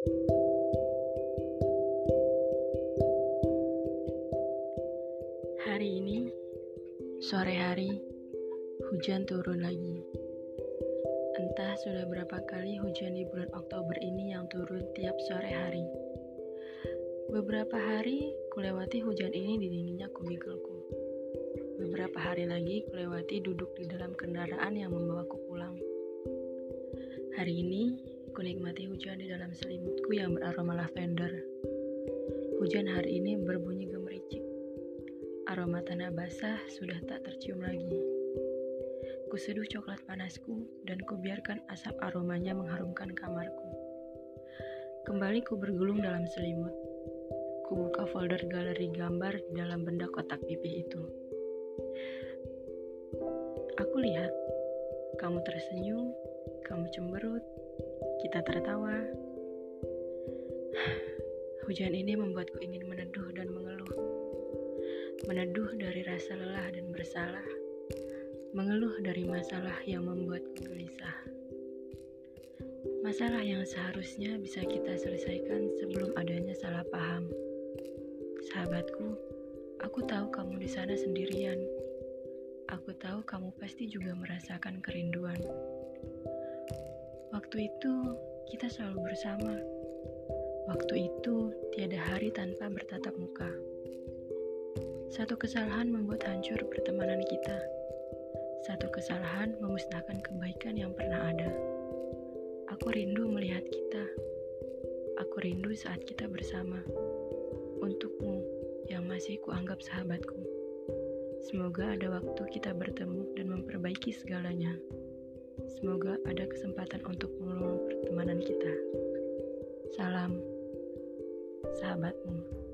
Hari ini, sore hari, hujan turun lagi. Entah sudah berapa kali hujan di bulan Oktober ini yang turun tiap sore hari. Beberapa hari kulewati hujan ini di dinginnya kubikelku. Beberapa hari lagi kulewati duduk di dalam kendaraan yang membawaku pulang. Hari ini, kunikmati hujan di dalam selimutku yang beraroma lavender. Hujan hari ini berbunyi gemericik. Aroma tanah basah sudah tak tercium lagi. Kuseduh coklat panasku dan kubiarkan asap aromanya mengharumkan kamarku. Kembali ku bergulung dalam selimut. Kubuka folder galeri gambar di dalam benda kotak pipih itu. Aku lihat kamu tersenyum kamu cemberut, kita tertawa. Hujan ini membuatku ingin meneduh dan mengeluh. Meneduh dari rasa lelah dan bersalah. Mengeluh dari masalah yang membuatku gelisah. Masalah yang seharusnya bisa kita selesaikan sebelum adanya salah paham. Sahabatku, aku tahu kamu di sana sendirian. Aku tahu kamu pasti juga merasakan kerinduan. Waktu itu kita selalu bersama. Waktu itu tiada hari tanpa bertatap muka. Satu kesalahan membuat hancur pertemanan kita. Satu kesalahan memusnahkan kebaikan yang pernah ada. Aku rindu melihat kita. Aku rindu saat kita bersama. Untukmu yang masih kuanggap sahabatku. Semoga ada waktu kita bertemu dan memperbaiki segalanya. Semoga ada kesempatan untuk mengelola pertemanan kita. Salam, sahabatmu.